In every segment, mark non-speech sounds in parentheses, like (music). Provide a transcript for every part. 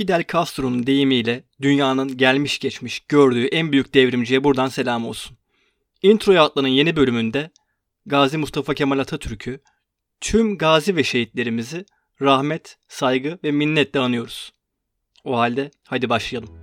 Fidel Castro'nun deyimiyle dünyanın gelmiş geçmiş gördüğü en büyük devrimciye buradan selam olsun. Intro Atlan'ın yeni bölümünde Gazi Mustafa Kemal Atatürk'ü, tüm gazi ve şehitlerimizi rahmet, saygı ve minnetle anıyoruz. O halde hadi başlayalım.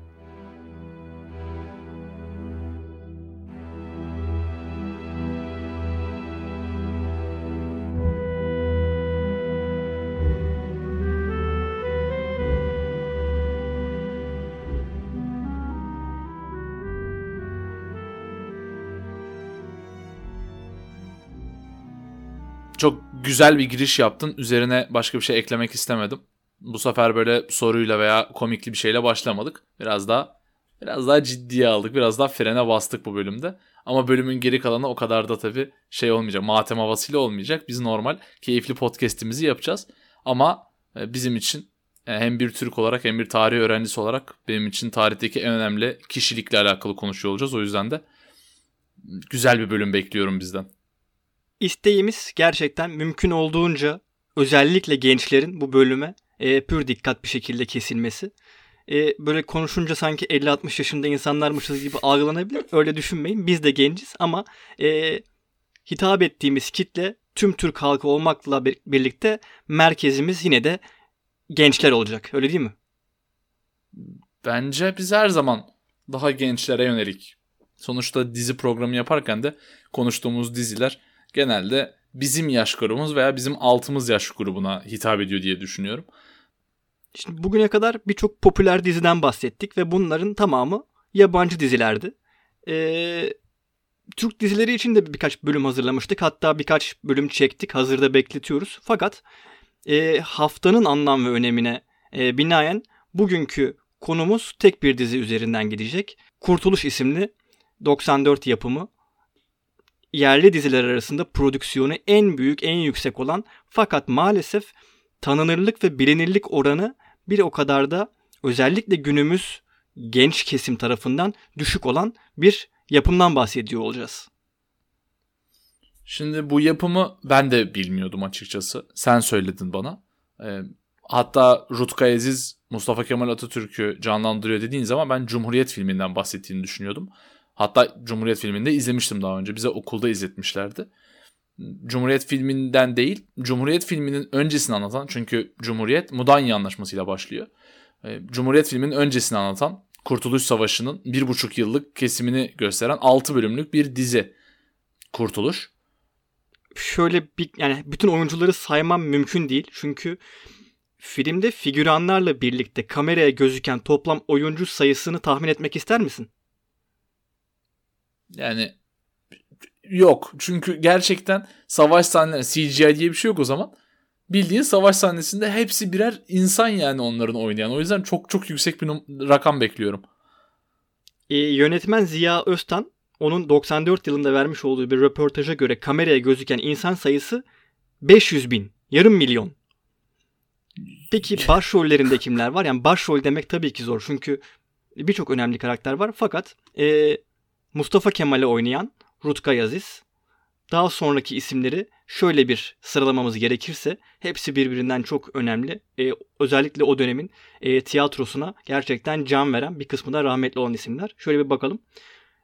Çok güzel bir giriş yaptın. Üzerine başka bir şey eklemek istemedim. Bu sefer böyle soruyla veya komikli bir şeyle başlamadık. Biraz daha biraz daha ciddiye aldık. Biraz daha frene bastık bu bölümde. Ama bölümün geri kalanı o kadar da tabii şey olmayacak. Matem havasıyla olmayacak. Biz normal keyifli podcast'imizi yapacağız. Ama e, bizim için e, hem bir Türk olarak hem bir tarih öğrencisi olarak benim için tarihteki en önemli kişilikle alakalı konuşuyor olacağız. O yüzden de güzel bir bölüm bekliyorum bizden. İsteğimiz gerçekten mümkün olduğunca özellikle gençlerin bu bölüme e, pür dikkat bir şekilde kesilmesi. E, böyle konuşunca sanki 50-60 yaşında insanlarmışız gibi algılanabilir. Öyle düşünmeyin. Biz de genciz ama e, hitap ettiğimiz kitle tüm Türk halkı olmakla birlikte merkezimiz yine de gençler olacak. Öyle değil mi? Bence biz her zaman daha gençlere yönelik. Sonuçta dizi programı yaparken de konuştuğumuz diziler genelde bizim yaş grubumuz veya bizim altımız yaş grubuna hitap ediyor diye düşünüyorum. Şimdi bugüne kadar birçok popüler diziden bahsettik ve bunların tamamı yabancı dizilerdi. Ee, Türk dizileri için de birkaç bölüm hazırlamıştık. Hatta birkaç bölüm çektik. Hazırda bekletiyoruz. Fakat e, haftanın anlam ve önemine e, binaen bugünkü konumuz tek bir dizi üzerinden gidecek. Kurtuluş isimli 94 yapımı yerli diziler arasında prodüksiyonu en büyük, en yüksek olan fakat maalesef tanınırlık ve bilinirlik oranı bir o kadar da özellikle günümüz genç kesim tarafından düşük olan bir yapımdan bahsediyor olacağız. Şimdi bu yapımı ben de bilmiyordum açıkçası. Sen söyledin bana. E, hatta Rutkay Aziz Mustafa Kemal Atatürk'ü canlandırıyor dediğin zaman ben Cumhuriyet filminden bahsettiğini düşünüyordum. Hatta Cumhuriyet filminde izlemiştim daha önce. Bize okulda izletmişlerdi. Cumhuriyet filminden değil, Cumhuriyet filminin öncesini anlatan çünkü Cumhuriyet Mudanya Anlaşması'yla başlıyor. Ee, Cumhuriyet filminin öncesini anlatan Kurtuluş Savaşı'nın bir buçuk yıllık kesimini gösteren 6 bölümlük bir dizi Kurtuluş. Şöyle bir yani bütün oyuncuları saymam mümkün değil. Çünkü filmde figüranlarla birlikte kameraya gözüken toplam oyuncu sayısını tahmin etmek ister misin? Yani yok. Çünkü gerçekten savaş sahneleri CGI diye bir şey yok o zaman. Bildiğin savaş sahnesinde hepsi birer insan yani onların oynayan. O yüzden çok çok yüksek bir rakam bekliyorum. E, yönetmen Ziya Öztan onun 94 yılında vermiş olduğu bir röportaja göre kameraya gözüken insan sayısı 500 bin. Yarım milyon. Peki (laughs) başrollerinde kimler var? Yani başrol demek tabii ki zor. Çünkü birçok önemli karakter var. Fakat e, Mustafa Kemal'i oynayan Rutkay Aziz. Daha sonraki isimleri şöyle bir sıralamamız gerekirse hepsi birbirinden çok önemli. Ee, özellikle o dönemin e, tiyatrosuna gerçekten can veren bir kısmı da rahmetli olan isimler. Şöyle bir bakalım.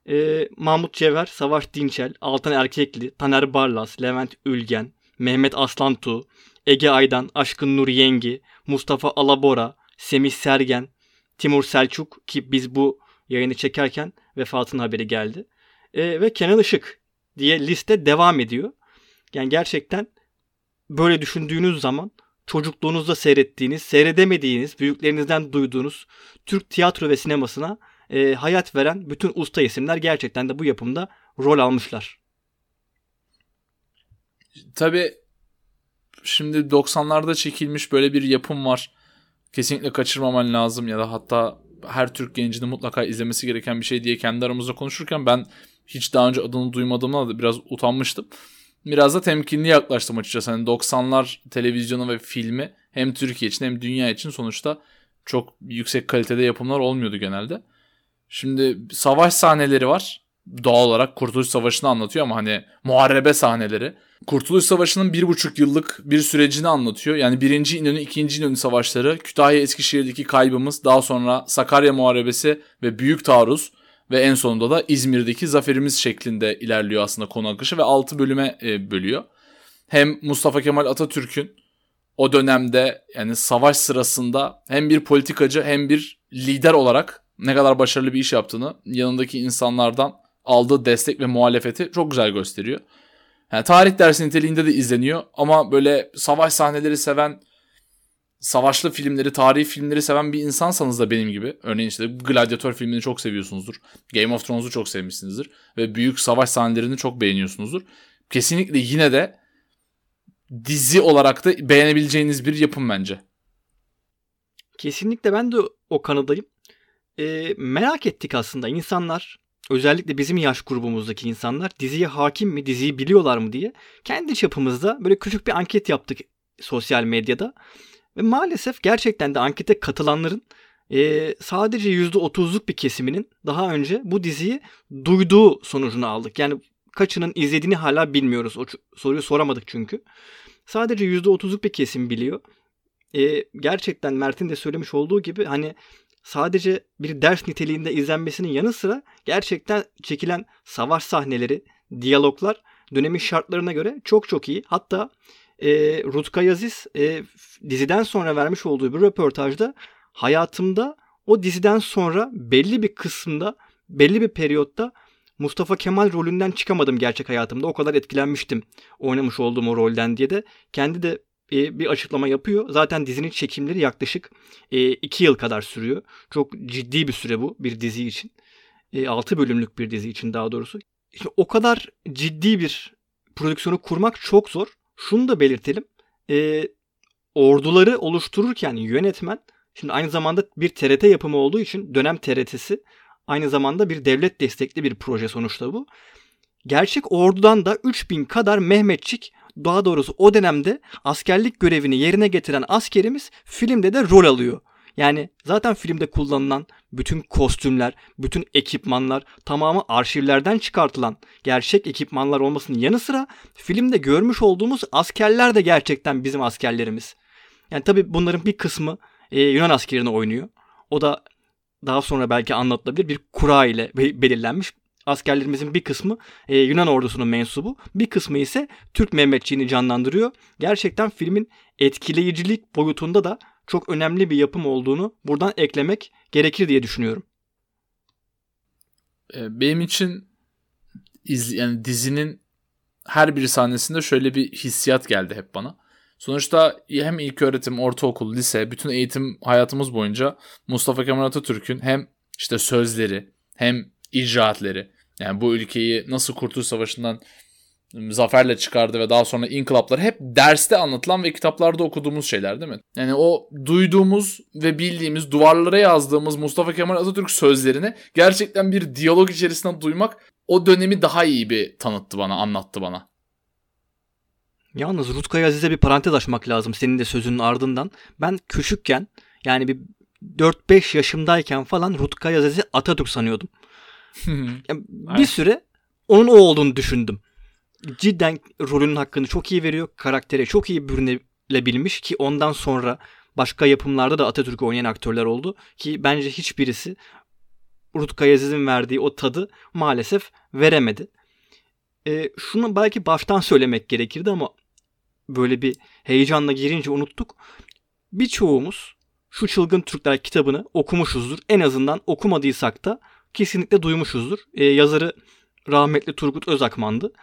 Ee, Mahmut Cevher, Savaş Dinçel, Altan Erkekli, Taner Barlas, Levent Ülgen, Mehmet Aslantu, Ege Aydan, Aşkın Nur Yengi, Mustafa Alabora, Semih Sergen, Timur Selçuk ki biz bu yayını çekerken vefatının haberi geldi. E, ve Kenan Işık diye liste devam ediyor. Yani gerçekten böyle düşündüğünüz zaman çocukluğunuzda seyrettiğiniz, seyredemediğiniz, büyüklerinizden duyduğunuz Türk tiyatro ve sinemasına e, hayat veren bütün usta isimler gerçekten de bu yapımda rol almışlar. Tabi şimdi 90'larda çekilmiş böyle bir yapım var. Kesinlikle kaçırmaman lazım ya da hatta her Türk gencinin mutlaka izlemesi gereken bir şey diye kendi aramızda konuşurken ben hiç daha önce adını duymadığımda da biraz utanmıştım. Biraz da temkinli yaklaştım açıkçası. Hani 90'lar televizyonu ve filmi hem Türkiye için hem dünya için sonuçta çok yüksek kalitede yapımlar olmuyordu genelde. Şimdi savaş sahneleri var. Doğal olarak Kurtuluş Savaşı'nı anlatıyor ama hani muharebe sahneleri. Kurtuluş Savaşı'nın bir buçuk yıllık bir sürecini anlatıyor. Yani birinci İnönü, ikinci İnönü savaşları, Kütahya Eskişehir'deki kaybımız, daha sonra Sakarya Muharebesi ve Büyük Taarruz ve en sonunda da İzmir'deki zaferimiz şeklinde ilerliyor aslında konu akışı ve 6 bölüme e, bölüyor. Hem Mustafa Kemal Atatürk'ün o dönemde yani savaş sırasında hem bir politikacı hem bir lider olarak ne kadar başarılı bir iş yaptığını yanındaki insanlardan aldığı destek ve muhalefeti çok güzel gösteriyor. Yani tarih dersi niteliğinde de izleniyor ama böyle savaş sahneleri seven, savaşlı filmleri, tarihi filmleri seven bir insansanız da benim gibi. Örneğin işte Gladiator filmini çok seviyorsunuzdur. Game of Thrones'u çok sevmişsinizdir. Ve büyük savaş sahnelerini çok beğeniyorsunuzdur. Kesinlikle yine de dizi olarak da beğenebileceğiniz bir yapım bence. Kesinlikle ben de o kanadayım. E, merak ettik aslında insanlar özellikle bizim yaş grubumuzdaki insanlar diziye hakim mi, diziyi biliyorlar mı diye kendi çapımızda böyle küçük bir anket yaptık sosyal medyada. Ve maalesef gerçekten de ankete katılanların e, sadece %30'luk bir kesiminin daha önce bu diziyi duyduğu sonucunu aldık. Yani kaçının izlediğini hala bilmiyoruz. O soruyu soramadık çünkü. Sadece %30'luk bir kesim biliyor. E, gerçekten Mert'in de söylemiş olduğu gibi hani sadece bir ders niteliğinde izlenmesinin yanı sıra gerçekten çekilen savaş sahneleri, diyaloglar dönemin şartlarına göre çok çok iyi. Hatta e, Rutkay Aziz e, diziden sonra vermiş olduğu bir röportajda hayatımda o diziden sonra belli bir kısımda, belli bir periyotta Mustafa Kemal rolünden çıkamadım gerçek hayatımda. O kadar etkilenmiştim oynamış olduğum o rolden diye de kendi de e, bir açıklama yapıyor. Zaten dizinin çekimleri yaklaşık 2 e, yıl kadar sürüyor. Çok ciddi bir süre bu bir dizi için. E, 6 bölümlük bir dizi için daha doğrusu. İşte o kadar ciddi bir prodüksiyonu kurmak çok zor. Şunu da belirtelim. E, orduları oluştururken yönetmen şimdi aynı zamanda bir TRT yapımı olduğu için dönem TRT'si aynı zamanda bir devlet destekli bir proje sonuçta bu. Gerçek ordudan da 3000 kadar Mehmetçik daha doğrusu o dönemde askerlik görevini yerine getiren askerimiz filmde de rol alıyor. Yani zaten filmde kullanılan bütün kostümler, bütün ekipmanlar tamamı arşivlerden çıkartılan gerçek ekipmanlar olmasının yanı sıra filmde görmüş olduğumuz askerler de gerçekten bizim askerlerimiz. Yani tabi bunların bir kısmı e, Yunan askerini oynuyor. O da daha sonra belki anlatılabilir bir kura ile belirlenmiş askerlerimizin bir kısmı e, Yunan ordusunun mensubu, bir kısmı ise Türk Mehmetçiğini canlandırıyor. Gerçekten filmin etkileyicilik boyutunda da çok önemli bir yapım olduğunu buradan eklemek gerekir diye düşünüyorum. E, benim için iz, yani dizinin her bir sahnesinde şöyle bir hissiyat geldi hep bana. Sonuçta hem ilk öğretim, ortaokul, lise, bütün eğitim hayatımız boyunca Mustafa Kemal Atatürk'ün hem işte sözleri, hem icraatleri, yani bu ülkeyi nasıl Kurtuluş Savaşı'ndan zaferle çıkardı ve daha sonra inkılaplar hep derste anlatılan ve kitaplarda okuduğumuz şeyler değil mi? Yani o duyduğumuz ve bildiğimiz duvarlara yazdığımız Mustafa Kemal Atatürk sözlerini gerçekten bir diyalog içerisinde duymak o dönemi daha iyi bir tanıttı bana, anlattı bana. Yalnız Rutkay Aziz'e bir parantez açmak lazım senin de sözünün ardından. Ben küçükken yani bir 4-5 yaşımdayken falan Rutkay Aziz'i Atatürk sanıyordum yani bir süre onun o olduğunu düşündüm. Cidden rolünün hakkını çok iyi veriyor. Karaktere çok iyi bürünebilmiş ki ondan sonra başka yapımlarda da Atatürk'ü oynayan aktörler oldu. Ki bence hiçbirisi Rutkay Aziz'in verdiği o tadı maalesef veremedi. E, şunu belki baştan söylemek gerekirdi ama böyle bir heyecanla girince unuttuk. Birçoğumuz şu Çılgın Türkler kitabını okumuşuzdur. En azından okumadıysak da kesinlikle duymuşuzdur. E, yazarı rahmetli Turgut Özakman'dı.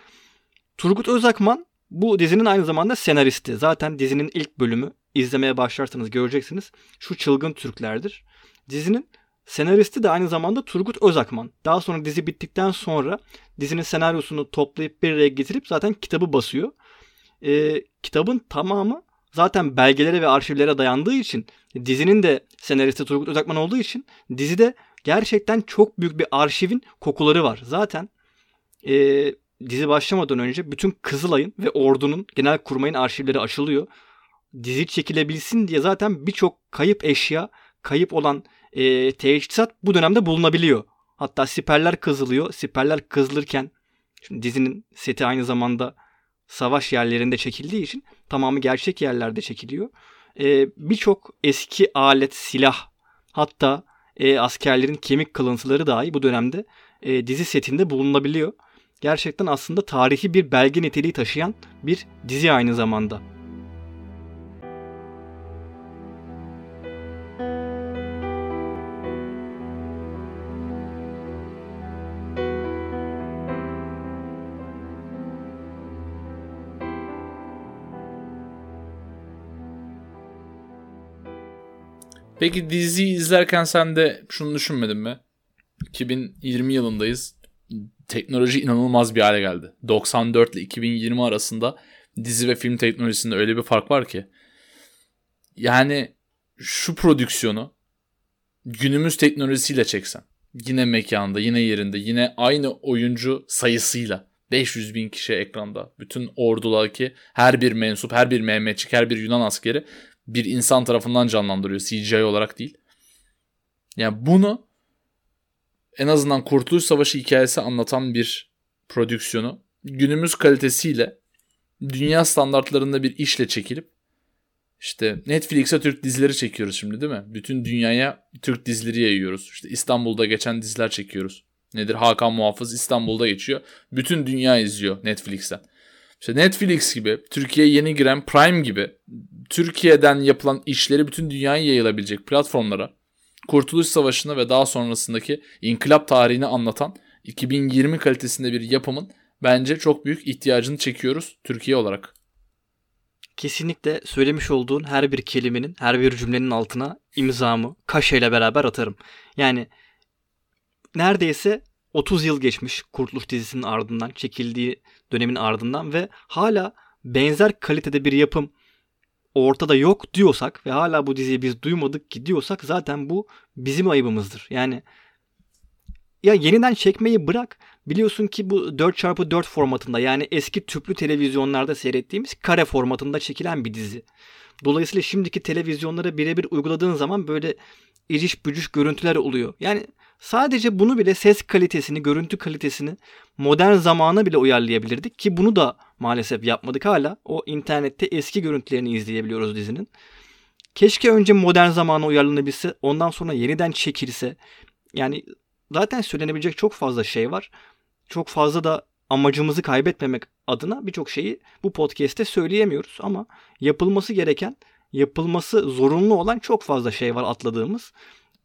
Turgut Özakman bu dizinin aynı zamanda senaristi. Zaten dizinin ilk bölümü izlemeye başlarsanız göreceksiniz. Şu çılgın Türklerdir. Dizinin senaristi de aynı zamanda Turgut Özakman. Daha sonra dizi bittikten sonra dizinin senaryosunu toplayıp bir araya getirip zaten kitabı basıyor. E, kitabın tamamı zaten belgelere ve arşivlere dayandığı için dizinin de senaristi Turgut Özakman olduğu için dizide gerçekten çok büyük bir arşivin kokuları var. Zaten e, dizi başlamadan önce bütün Kızılay'ın ve Ordu'nun genel kurmayın arşivleri açılıyor. Dizi çekilebilsin diye zaten birçok kayıp eşya, kayıp olan e, teçhizat bu dönemde bulunabiliyor. Hatta siperler kazılıyor. Siperler kazılırken şimdi dizinin seti aynı zamanda savaş yerlerinde çekildiği için tamamı gerçek yerlerde çekiliyor. Ee, Birçok eski alet, silah hatta e, askerlerin kemik kalıntıları dahi bu dönemde e, dizi setinde bulunabiliyor. Gerçekten aslında tarihi bir belge niteliği taşıyan bir dizi aynı zamanda. Peki diziyi izlerken sen de şunu düşünmedin mi? 2020 yılındayız. Teknoloji inanılmaz bir hale geldi. 94 ile 2020 arasında dizi ve film teknolojisinde öyle bir fark var ki. Yani şu prodüksiyonu günümüz teknolojisiyle çeksen. Yine mekanda, yine yerinde, yine aynı oyuncu sayısıyla. 500 bin kişi ekranda. Bütün ordudaki her bir mensup, her bir Mehmetçik, her bir Yunan askeri bir insan tarafından canlandırıyor. CGI olarak değil. Yani bunu en azından Kurtuluş Savaşı hikayesi anlatan bir prodüksiyonu günümüz kalitesiyle dünya standartlarında bir işle çekilip işte Netflix'e Türk dizileri çekiyoruz şimdi değil mi? Bütün dünyaya Türk dizileri yayıyoruz. İşte İstanbul'da geçen diziler çekiyoruz. Nedir? Hakan Muhafız İstanbul'da geçiyor. Bütün dünya izliyor Netflix'ten. İşte Netflix gibi, Türkiye'ye yeni giren Prime gibi Türkiye'den yapılan işleri bütün dünyaya yayılabilecek platformlara Kurtuluş Savaşı'nı ve daha sonrasındaki inkılap tarihini anlatan 2020 kalitesinde bir yapımın bence çok büyük ihtiyacını çekiyoruz Türkiye olarak. Kesinlikle söylemiş olduğun her bir kelimenin, her bir cümlenin altına imzamı kaşeyle beraber atarım. Yani neredeyse 30 yıl geçmiş Kurtuluş dizisinin ardından, çekildiği dönemin ardından ve hala benzer kalitede bir yapım ortada yok diyorsak ve hala bu diziyi biz duymadık ki diyorsak zaten bu bizim ayıbımızdır. Yani ya yeniden çekmeyi bırak. Biliyorsun ki bu 4x4 formatında yani eski tüplü televizyonlarda seyrettiğimiz kare formatında çekilen bir dizi. Dolayısıyla şimdiki televizyonlara birebir uyguladığın zaman böyle iriş bücüş görüntüler oluyor. Yani sadece bunu bile ses kalitesini, görüntü kalitesini modern zamana bile uyarlayabilirdik ki bunu da maalesef yapmadık hala. O internette eski görüntülerini izleyebiliyoruz dizinin. Keşke önce modern zamana uyarlanabilse, ondan sonra yeniden çekilse. Yani zaten söylenebilecek çok fazla şey var. Çok fazla da amacımızı kaybetmemek adına birçok şeyi bu podcast'te söyleyemiyoruz ama yapılması gereken, yapılması zorunlu olan çok fazla şey var atladığımız.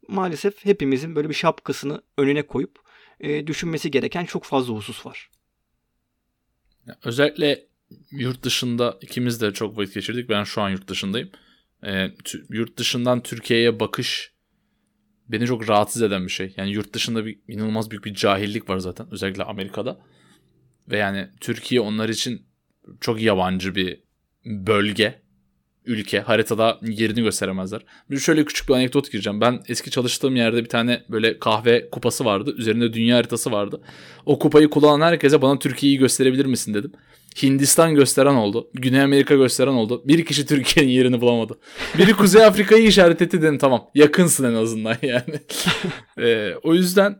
Maalesef hepimizin böyle bir şapkasını önüne koyup e, düşünmesi gereken çok fazla husus var. Özellikle yurt dışında ikimiz de çok vakit geçirdik. Ben şu an yurt dışındayım. E, yurt dışından Türkiye'ye bakış beni çok rahatsız eden bir şey. Yani yurt dışında bir inanılmaz büyük bir cahillik var zaten. Özellikle Amerika'da. Ve yani Türkiye onlar için çok yabancı bir bölge ülke haritada yerini gösteremezler. Bir şöyle küçük bir anekdot gireceğim. Ben eski çalıştığım yerde bir tane böyle kahve kupası vardı. Üzerinde dünya haritası vardı. O kupayı kullanan herkese bana Türkiye'yi gösterebilir misin dedim. Hindistan gösteren oldu. Güney Amerika gösteren oldu. Bir kişi Türkiye'nin yerini bulamadı. Biri Kuzey Afrika'yı işaret etti dedim tamam. Yakınsın en azından (laughs) yani. ee, o yüzden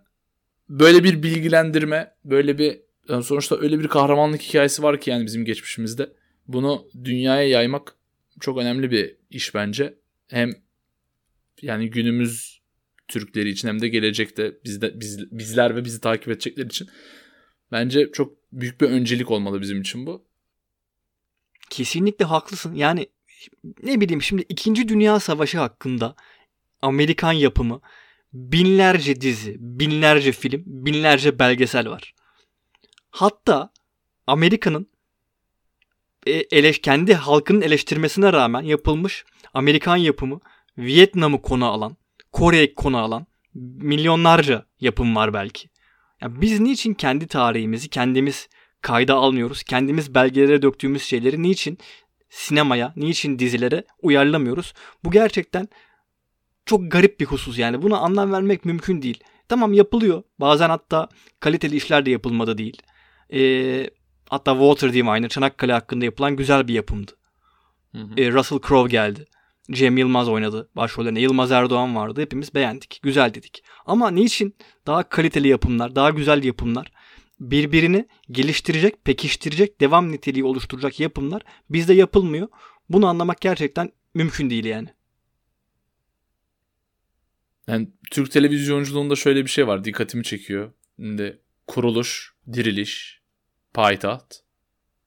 böyle bir bilgilendirme, böyle bir yani sonuçta öyle bir kahramanlık hikayesi var ki yani bizim geçmişimizde. Bunu dünyaya yaymak çok önemli bir iş bence. Hem yani günümüz Türkleri için hem de gelecekte bizde biz, bizler ve bizi takip edecekler için bence çok büyük bir öncelik olmalı bizim için bu. Kesinlikle haklısın. Yani ne bileyim şimdi 2. Dünya Savaşı hakkında Amerikan yapımı binlerce dizi, binlerce film, binlerce belgesel var. Hatta Amerika'nın eleş, kendi halkının eleştirmesine rağmen yapılmış Amerikan yapımı Vietnam'ı konu alan, Kore'yi konu alan milyonlarca yapım var belki. Yani biz niçin kendi tarihimizi kendimiz kayda almıyoruz? Kendimiz belgelere döktüğümüz şeyleri niçin sinemaya, niçin dizilere uyarlamıyoruz? Bu gerçekten çok garip bir husus yani. Buna anlam vermek mümkün değil. Tamam yapılıyor. Bazen hatta kaliteli işler de yapılmadı değil. Ee, Hatta Water Diviner Çanakkale hakkında yapılan güzel bir yapımdı. Hı hı. E, Russell Crowe geldi. Cem Yılmaz oynadı başrollerine. Yılmaz Erdoğan vardı. Hepimiz beğendik. Güzel dedik. Ama niçin daha kaliteli yapımlar, daha güzel yapımlar, birbirini geliştirecek, pekiştirecek, devam niteliği oluşturacak yapımlar bizde yapılmıyor. Bunu anlamak gerçekten mümkün değil yani. Yani Türk televizyonculuğunda şöyle bir şey var. Dikkatimi çekiyor. Şimdi kuruluş, diriliş, payitaht,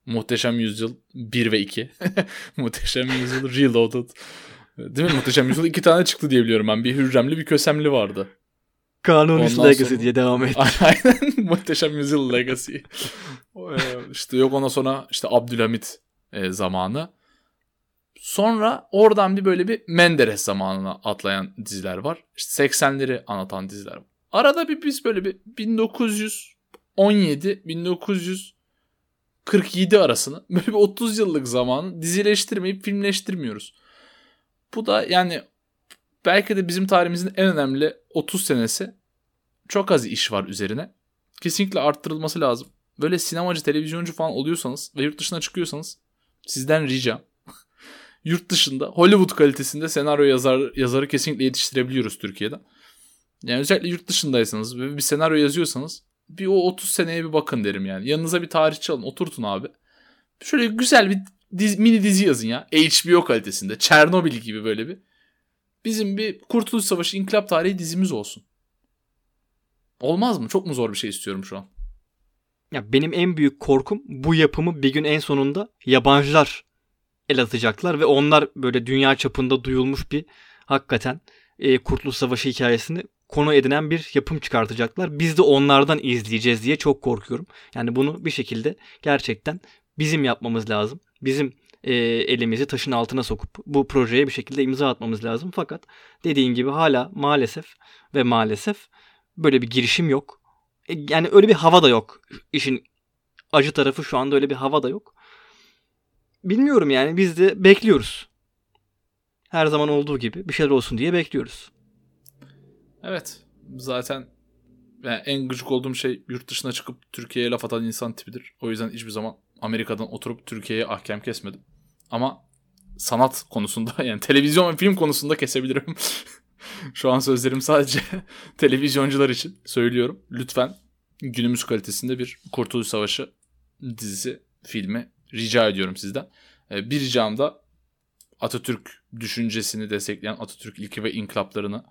Muhteşem Yüzyıl 1 ve 2. (laughs) Muhteşem Yüzyıl Reloaded. Değil mi? Muhteşem Yüzyıl iki tane çıktı diye biliyorum ben. Bir Hürremli bir Kösemli vardı. Kanuni Legacy sonra... diye devam etti. (laughs) Aynen. Muhteşem Yüzyıl Legacy. İşte yok ondan sonra işte Abdülhamit e, zamanı. Sonra oradan bir böyle bir Menderes zamanına atlayan diziler var. İşte 80'leri anlatan diziler var. Arada bir biz böyle bir 1917 1947 arasını (laughs) böyle bir 30 yıllık zamanı dizileştirmeyip filmleştirmiyoruz. Bu da yani belki de bizim tarihimizin en önemli 30 senesi çok az iş var üzerine. Kesinlikle arttırılması lazım. Böyle sinemacı, televizyoncu falan oluyorsanız ve yurt dışına çıkıyorsanız sizden ricam (laughs) yurt dışında Hollywood kalitesinde senaryo yazar, yazarı kesinlikle yetiştirebiliyoruz Türkiye'de. Yani özellikle yurt dışındaysanız ve bir senaryo yazıyorsanız bir o 30 seneye bir bakın derim yani. Yanınıza bir tarihçi alın oturtun abi. Şöyle güzel bir dizi, mini dizi yazın ya. HBO kalitesinde. Çernobil gibi böyle bir. Bizim bir Kurtuluş Savaşı İnkılap Tarihi dizimiz olsun. Olmaz mı? Çok mu zor bir şey istiyorum şu an? Ya benim en büyük korkum bu yapımı bir gün en sonunda yabancılar el atacaklar ve onlar böyle dünya çapında duyulmuş bir hakikaten e, Kurtuluş Savaşı hikayesini konu edinen bir yapım çıkartacaklar. Biz de onlardan izleyeceğiz diye çok korkuyorum. Yani bunu bir şekilde gerçekten bizim yapmamız lazım. Bizim e, elimizi taşın altına sokup bu projeye bir şekilde imza atmamız lazım. Fakat dediğin gibi hala maalesef ve maalesef böyle bir girişim yok. E, yani öyle bir hava da yok. İşin acı tarafı şu anda öyle bir hava da yok. Bilmiyorum yani biz de bekliyoruz. Her zaman olduğu gibi bir şeyler olsun diye bekliyoruz. Evet. Zaten yani en gıcık olduğum şey yurt dışına çıkıp Türkiye'ye laf atan insan tipidir. O yüzden hiçbir zaman Amerika'dan oturup Türkiye'ye ahkam kesmedim. Ama sanat konusunda (laughs) yani televizyon ve film konusunda kesebilirim. (laughs) Şu an sözlerim sadece (laughs) televizyoncular için söylüyorum. Lütfen günümüz kalitesinde bir Kurtuluş Savaşı dizisi, filmi rica ediyorum sizden. Ee, bir ricam da Atatürk düşüncesini destekleyen Atatürk ilki ve inkılaplarını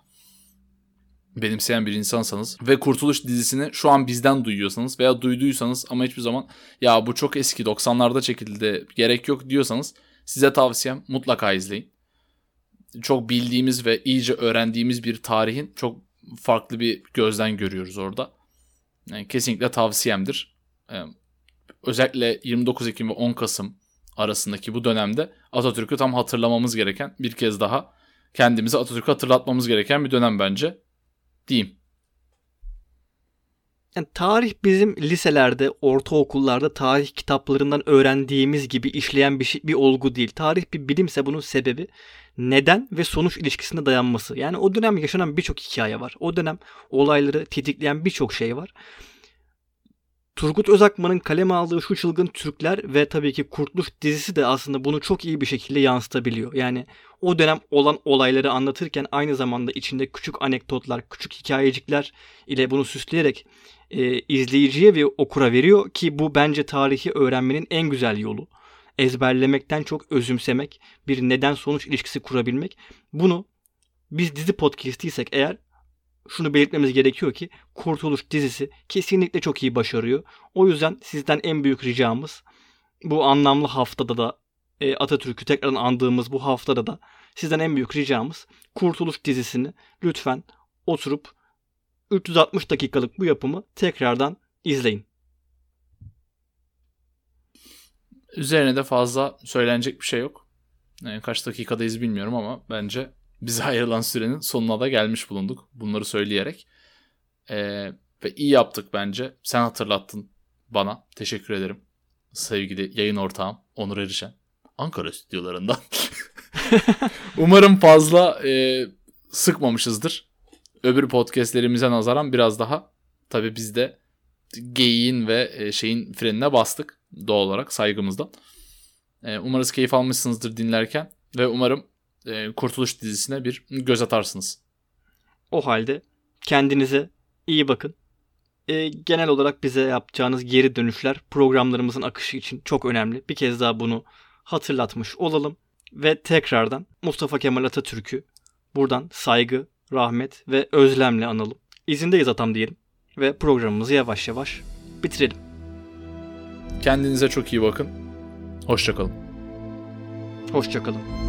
benimseyen bir insansanız ve Kurtuluş dizisini şu an bizden duyuyorsanız veya duyduysanız ama hiçbir zaman ya bu çok eski 90'larda çekildi gerek yok diyorsanız size tavsiyem mutlaka izleyin. Çok bildiğimiz ve iyice öğrendiğimiz bir tarihin çok farklı bir gözden görüyoruz orada. Yani kesinlikle tavsiyemdir. Ee, özellikle 29 Ekim ve 10 Kasım arasındaki bu dönemde Atatürk'ü tam hatırlamamız gereken bir kez daha kendimize Atatürk'ü hatırlatmamız gereken bir dönem bence diyeyim. Yani tarih bizim liselerde, ortaokullarda tarih kitaplarından öğrendiğimiz gibi işleyen bir şey, bir olgu değil. Tarih bir bilimse bunun sebebi neden ve sonuç ilişkisine dayanması. Yani o dönem yaşanan birçok hikaye var. O dönem olayları tetikleyen birçok şey var. Turgut Özakman'ın kaleme aldığı şu çılgın Türkler ve tabii ki Kurtuluş dizisi de aslında bunu çok iyi bir şekilde yansıtabiliyor. Yani o dönem olan olayları anlatırken aynı zamanda içinde küçük anekdotlar, küçük hikayecikler ile bunu süsleyerek e, izleyiciye ve okura veriyor ki bu bence tarihi öğrenmenin en güzel yolu. Ezberlemekten çok özümsemek, bir neden sonuç ilişkisi kurabilmek. Bunu biz dizi podcastiysek eğer şunu belirtmemiz gerekiyor ki Kurtuluş dizisi kesinlikle çok iyi başarıyor. O yüzden sizden en büyük ricamız bu anlamlı haftada da e, Atatürk'ü tekrardan andığımız bu haftada da sizden en büyük ricamız Kurtuluş dizisini lütfen oturup 360 dakikalık bu yapımı tekrardan izleyin. Üzerine de fazla söylenecek bir şey yok. Yani kaç dakikadayız bilmiyorum ama bence bize (laughs) ayrılan sürenin sonuna da gelmiş bulunduk. Bunları söyleyerek. Ee, ve iyi yaptık bence. Sen hatırlattın bana. Teşekkür ederim. Sevgili yayın ortağım Onur Erişen. Ankara stüdyolarından. (laughs) Umarım fazla e, sıkmamışızdır. Öbür podcastlerimize nazaran biraz daha tabii biz de geyiğin ve e, şeyin frenine bastık doğal olarak saygımızdan. E, umarız keyif almışsınızdır dinlerken ve umarım e, Kurtuluş dizisine bir göz atarsınız. O halde kendinize iyi bakın. E, genel olarak bize yapacağınız geri dönüşler programlarımızın akışı için çok önemli. Bir kez daha bunu hatırlatmış olalım. Ve tekrardan Mustafa Kemal Atatürk'ü buradan saygı, rahmet ve özlemle analım. İzindeyiz atam diyelim ve programımızı yavaş yavaş bitirelim. Kendinize çok iyi bakın. Hoşçakalın. Hoşçakalın.